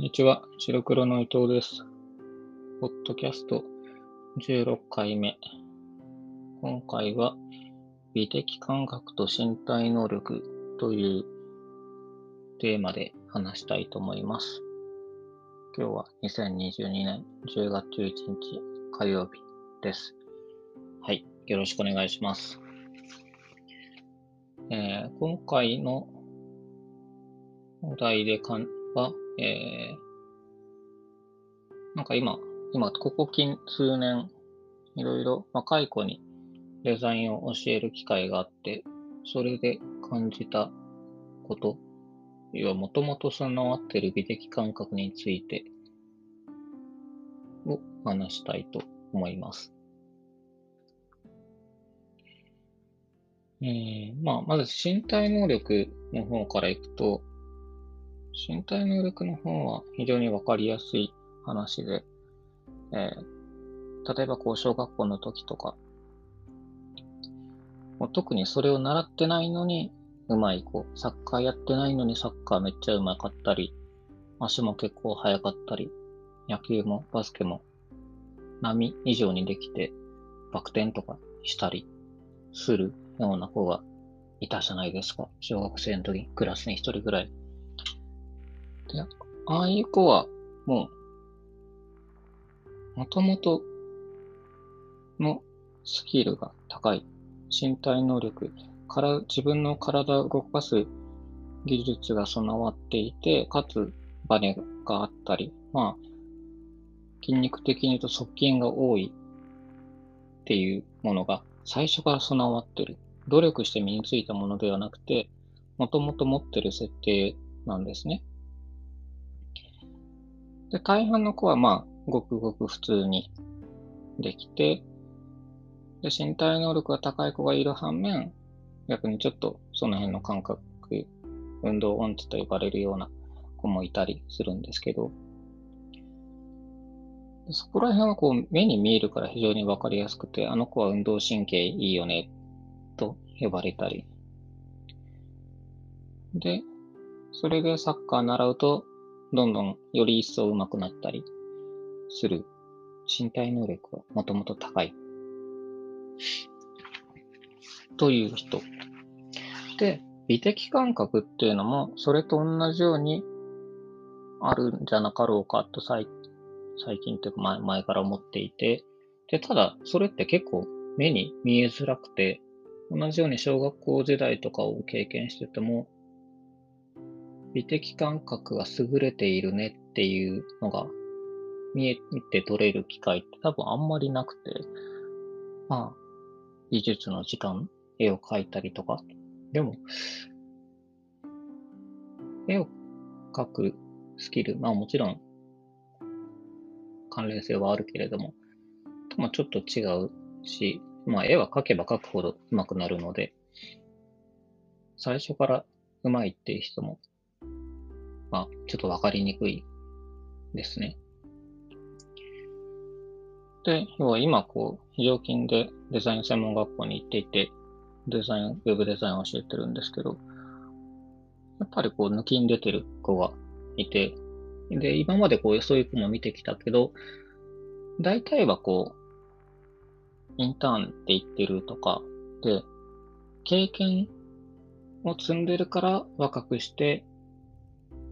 にちは、白黒の伊藤です。ポッドキャスト16回目。今回は、美的感覚と身体能力というテーマで話したいと思います。今日は2022年10月11日火曜日です。はい、よろしくお願いします。えー今回のお題でかんは、えーなんか今、今、ここ近数年、いろいろ若い子にデザインを教える機会があって、それで感じたこと、要はもともと備わってる美的感覚についてを話したいと思います。えーまあ、まず身体能力の方からいくと、身体能力の方は非常にわかりやすい話で、えー例えばこう小学校の時とか、もう特にそれを習ってないのにうまい子、サッカーやってないのにサッカーめっちゃうまかったり、足も結構速かったり、野球もバスケも波以上にできてバク転とかしたりするような子がいたじゃないですか。小学生の時、クラスに一人ぐらい。で、ああいう子は、もう、もともとのスキルが高い。身体能力から、自分の体を動かす技術が備わっていて、かつバネがあったり、まあ、筋肉的に言うと側筋が多いっていうものが最初から備わってる。努力して身についたものではなくて、もともと持ってる設定なんですね。で、大半の子はまあ、ごくごく普通にできて、で、身体能力が高い子がいる反面、逆にちょっとその辺の感覚、運動音痴と呼ばれるような子もいたりするんですけど、そこら辺はこう目に見えるから非常にわかりやすくて、あの子は運動神経いいよね、と呼ばれたり。で、それでサッカー習うと、どんどんより一層上手くなったりする身体能力がもともと高い。という人。で、美的感覚っていうのも、それと同じようにあるんじゃなかろうかと最最近というか前前から思っていて、で、ただ、それって結構目に見えづらくて、同じように小学校時代とかを経験してても、美的感覚が優れているねっていうのが見えて取れる機会って多分あんまりなくて、まあ、美術の時間、絵を描いたりとか。でも、絵を描くスキル、まあもちろん関連性はあるけれども、ともちょっと違うし、まあ絵は描けば描くほど上手くなるので、最初から上手いっていう人も、まあちょっとわかりにくいですね。で、要は今こう、非常勤でデザイン専門学校に行っていて、デザイン、ウェブデザインを教えてるんですけど、やっぱりこう抜きに出てる子がいて、で、今までこう、そういう子も見てきたけど、大体はこう、インターンって言ってるとか、で、経験を積んでるから若くして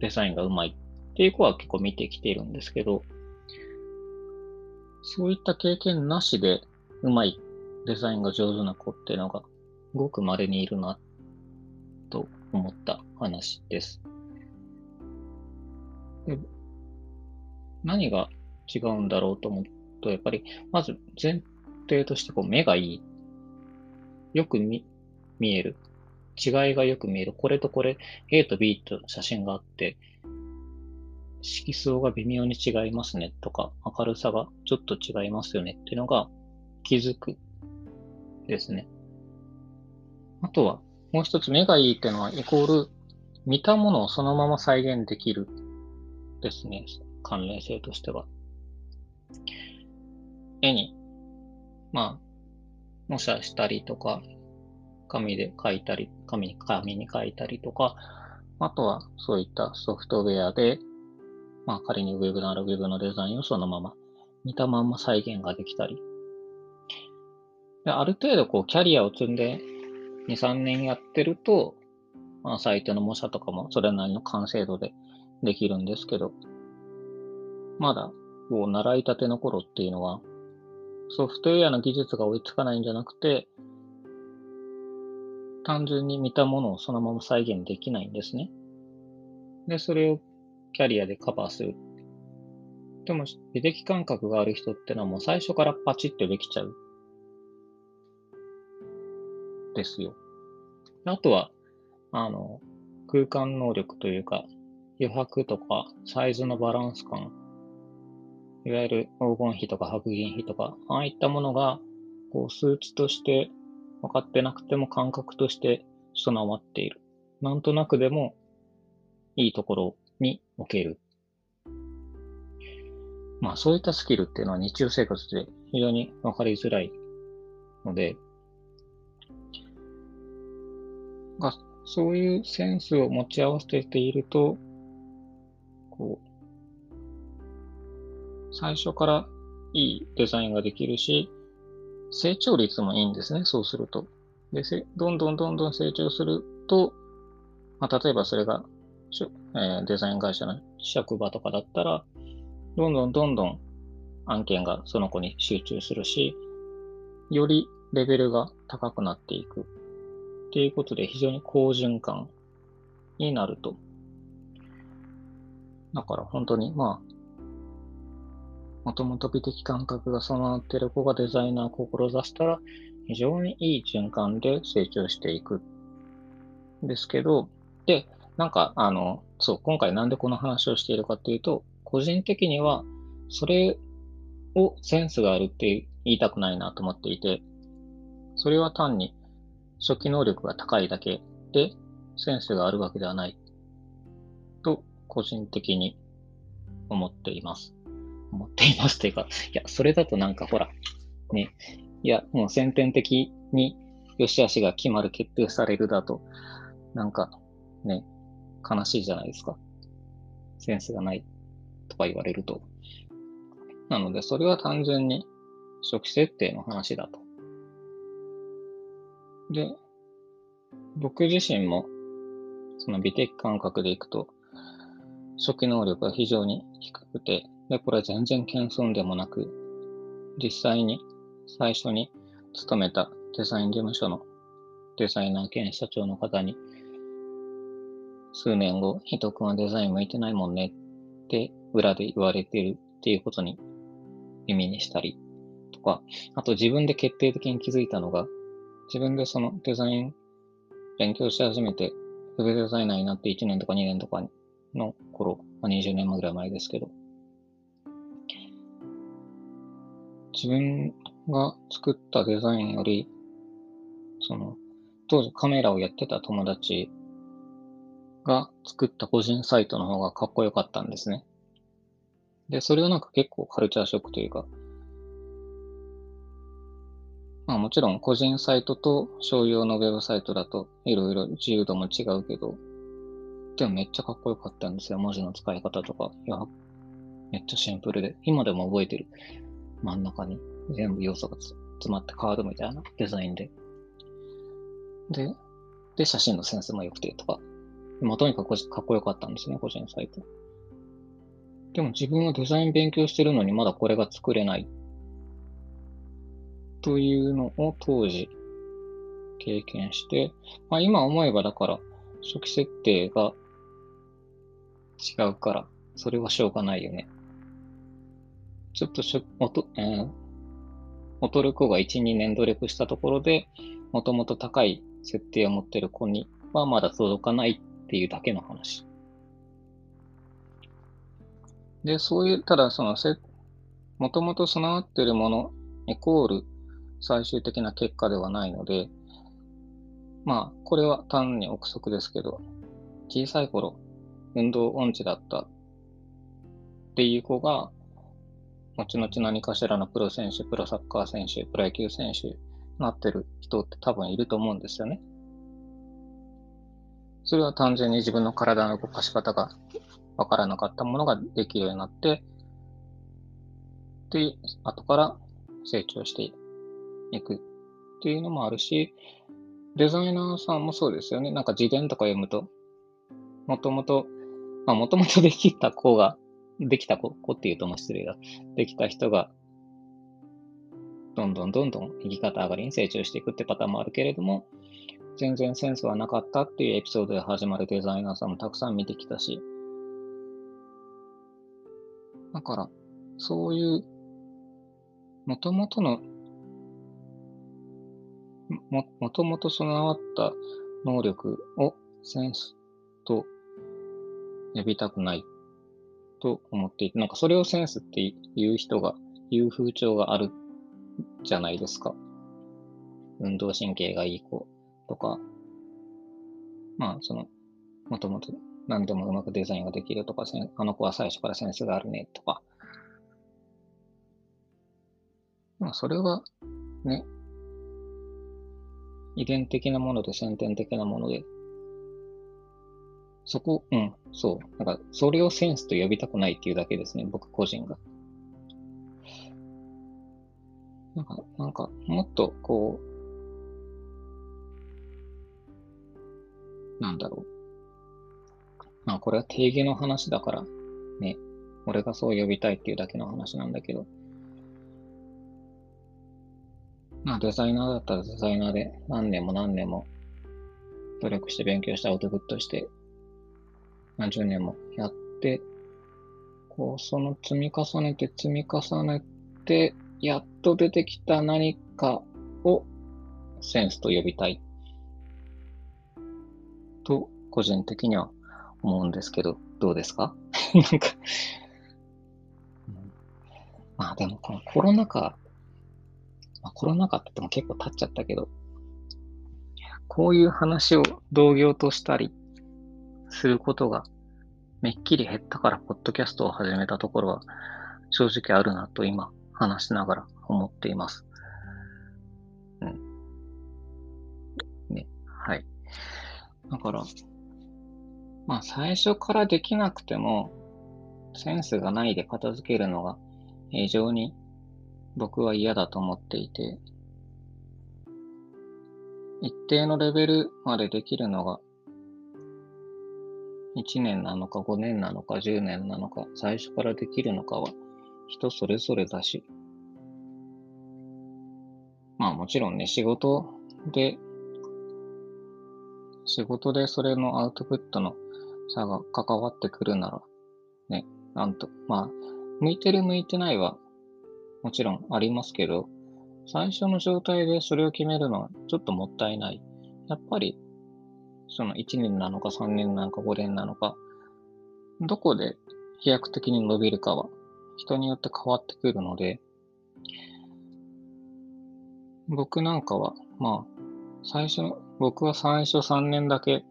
デザインがうまいっていう子は結構見てきているんですけど、そういった経験なしでうまいデザインが上手な子っていうのがごく稀にいるなと思った話です。で何が違うんだろうと思うと、やっぱり、まず前提としてこう目がいい。よく見見える。違いがよく見える。これとこれ、A と B と写真があって、色相が微妙に違いますねとか、明るさがちょっと違いますよねっていうのが気づくですね。あとは、もう一つ目がいいっていうのは、イコール、見たものをそのまま再現できるですね。関連性としては。絵に、まあ、模写したりとか、紙で描いたり、紙に紙に描いたりとか、あとはそういったソフトウェアでまあ仮に Web なら Web のデザインをそのまま見たまま再現ができたり。である程度こうキャリアを積んで2、3年やってると、まあ、サイトの模写とかもそれなりの完成度でできるんですけど、まだこう習いたての頃っていうのは、ソフトウェアの技術が追いつかないんじゃなくて、単純に見たものをそのまま再現できないんですね。で、それをキャリアでカバーする。でも、美的感覚がある人ってのはもう最初からパチッとできちゃう。ですよ。あとは、あの、空間能力というか、余白とかサイズのバランス感、いわゆる黄金比とか白銀比とか、ああいったものが、こう、数値として分かってなくても感覚として備わっている。なんとなくでもいいところに置ける。まあそういったスキルっていうのは日常生活で非常に分かりづらいので、がそういうセンスを持ち合わせていると、こう、最初からいいデザインができるし、成長率もいいんですね、そうすると。で、どんどんどんどん成長すると、まあ、例えばそれが、え、デザイン会社の職場とかだったら、どんどんどんどん案件がその子に集中するし、よりレベルが高くなっていく。っていうことで非常に好循環になると。だから本当にまあ、もともと美的感覚が備わっている子がデザイナーを志したら非常にいい循環で成長していく。ですけど、で、なんかあの、そう、今回なんでこの話をしているかっていうと、個人的にはそれをセンスがあるって言いたくないなと思っていて、それは単に初期能力が高いだけでセンスがあるわけではないと個人的に思っています。思っていますというか、いや、それだとなんかほら、ね、いや、もう先天的に良し悪しが決まる決定されるだと、なんかね、悲しいじゃないですか。センスがないとか言われると。なので、それは単純に初期設定の話だと。で、僕自身も、その美的感覚でいくと、初期能力が非常に低くて、で、これは全然謙遜でもなく、実際に最初に勤めたデザイン事務所のデザイナー兼社長の方に、数年後、伊藤君はデザイン向いてないもんねって裏で言われてるっていうことに耳にしたりとか、あと自分で決定的に気づいたのが、自分でそのデザイン勉強し始めて、ウェブデザイナーになって1年とか2年とかの頃、ま、20年前ぐらい前ですけど、自分が作ったデザインより、その、当時カメラをやってた友達が作った個人サイトの方がかっこよかったんですね。で、それはなんか結構カルチャーショックというか、まあもちろん個人サイトと商用のウェブサイトだといろいろ自由度も違うけど、でもめっちゃかっこよかったんですよ。文字の使い方とか。いや、めっちゃシンプルで。今でも覚えてる。真ん中に全部要素が詰まったカードみたいなデザインで。で、で、写真のセンスも良くてとか。まあとにかくかっこよかったんですね、個人サイト。でも自分はデザイン勉強してるのにまだこれが作れないというのを当時経験して、まあ、今思えばだから初期設定が違うから、それはしょうがないよね。ちょっとしょ、おと、えー、劣る子が1、2年努力したところで、もともと高い設定を持ってる子にはまだ届かないっていうだけの話。で、そういう、ただそのせ、もともと備わってるものイコール最終的な結果ではないので、まあ、これは単に憶測ですけど、小さい頃、運動音痴だったっていう子が、後々何かしらのプロ選手、プロサッカー選手、プロ野球選手になってる人って多分いると思うんですよね。それは単純に自分の体の動かし方がわからなかったものができるようになって、で、後から成長していくっていうのもあるし、デザイナーさんもそうですよね。なんか自伝とか読むと、もともと、まあもともとできた子が、できた子、って言うとも失礼だ。できた人が、どんどんどんどん生き方上がりに成長していくってパターンもあるけれども、全然センスはなかったっていうエピソードで始まるデザイナーさんもたくさん見てきたし、だから、そういう、もともとの、も、もともと備わった能力をセンスと呼びたくないと思っていて、なんかそれをセンスっていう人が、言う風潮があるじゃないですか。運動神経がいい子とか、まあ、その、もともと何でもうまくデザインができるとか、あの子は最初からセンスがあるねとか。まあ、それは、ね、遺伝的なもので先天的なもので、そこ、うん、そう。なんか、それをセンスと呼びたくないっていうだけですね、僕個人が。なんか、なんか、もっと、こう、なんだろう。まあ、これは定義の話だから、ね、俺がそう呼びたいっていうだけの話なんだけど、まあ、デザイナーだったらデザイナーで何年も何年も努力して勉強してアウトプットして、何十年もやって、こう、その積み重ねて積み重ねて、やっと出てきた何かをセンスと呼びたい。と、個人的には思うんですけど、どうですか？なんか。まあでもこのコロナ禍、まあ、コロナ禍って言っても結構経っちゃったけど、こういう話を同業としたりすることがめっきり減ったからポッドキャストを始めたところは正直あるなと今話しながら思っています。うん。ね、はい。だから、まあ最初からできなくても、センスがないで片付けるのが非常に僕は嫌だと思っていて、一定のレベルまでできるのが、1年なのか5年なのか10年なのか、最初からできるのかは人それぞれだし、まあもちろんね、仕事で仕事でそれのアウトプットの差が関わってくるなら、ね、なんと、まあ、向いてる向いてないはもちろんありますけど、最初の状態でそれを決めるのはちょっともったいない。やっぱり、その1年なのか3年なのか5年なのか、どこで飛躍的に伸びるかは人によって変わってくるので、僕なんかは、まあ、最初、僕は最初3年だけ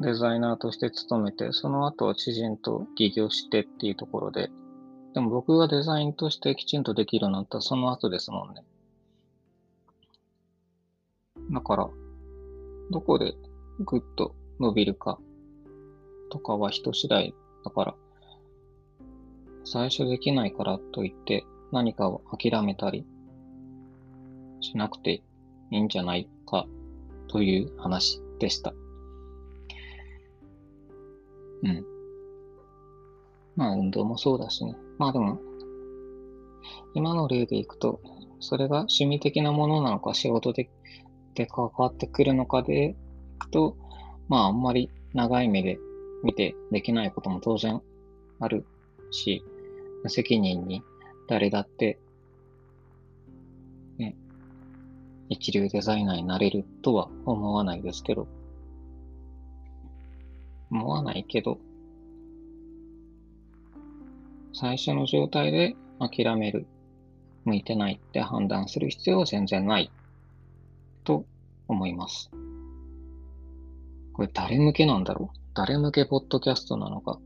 デザイナーとして勤めて、その後は知人と起業してっていうところで、でも僕がデザインとしてきちんとできるようになったらその後ですもんね。だから、どこでぐっと伸びるかとかは人次第だから、最初できないからといって何かを諦めたりしなくていいんじゃないかという話でした。うん。まあ運動もそうだしね。まあでも、今の例でいくと、それが趣味的なものなのか仕事でで関わってくるのかでくと、まああんまり長い目で見てできないことも当然あるし、無責任に誰だってね一流デザイナーになれるとは思わないですけど、思わないけど、最初の状態で諦める、向いてないって判断する必要は全然ないと思います。これ誰向けなんだろう？誰向けポッドキャストなのか？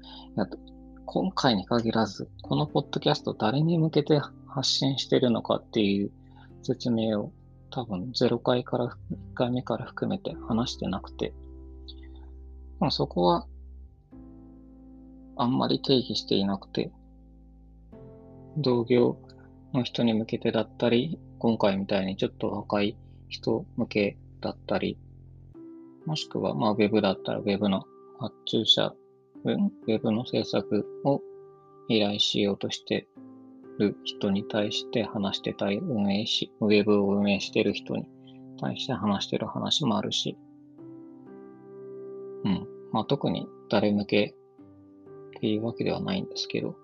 今回に限らず、このポッドキャスト誰に向けて発信してるのかっていう説明を多分0回から1回目から含めて話してなくて、ま、そこは、あんまり定義していなくて、同業の人に向けてだったり、今回みたいにちょっと若い人向けだったり、もしくは、まあ、ウェブだったら、ウェブの発注者、ウェブの制作を依頼しようとしてる人に対して話してたり、運営し、ウェブを運営してる人に対して話してる話もあるし、うん。まあ、特に誰向けっていうわけではないんですけど、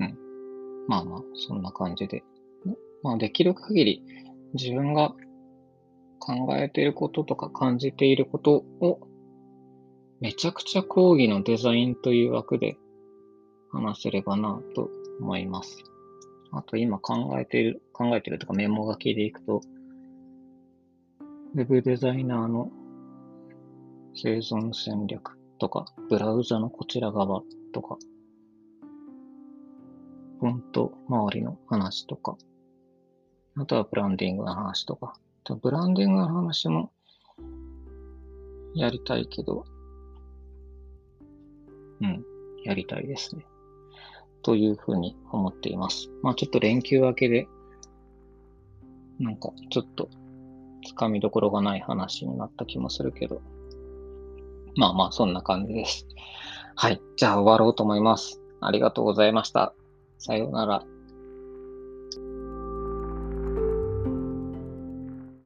うん。まあまあ、そんな感じで。まあ、できる限り自分が考えていることとか感じていることをめちゃくちゃ講義のデザインという枠で話せればなと思います。あと今考えている、考えているとかメモ書きでいくと、ウェブデザイナーの生存戦略とか、ブラウザのこちら側とか、フォント周りの話とか、あとはブランディングの話とか。ブランディングの話もやりたいけど、うん、やりたいですね。というふうに思っています。まあちょっと連休明けで、なんかちょっとつかみどころがない話になった気もするけど、まあまあそんな感じです。はい。じゃあ終わろうと思います。ありがとうございました。さようなら。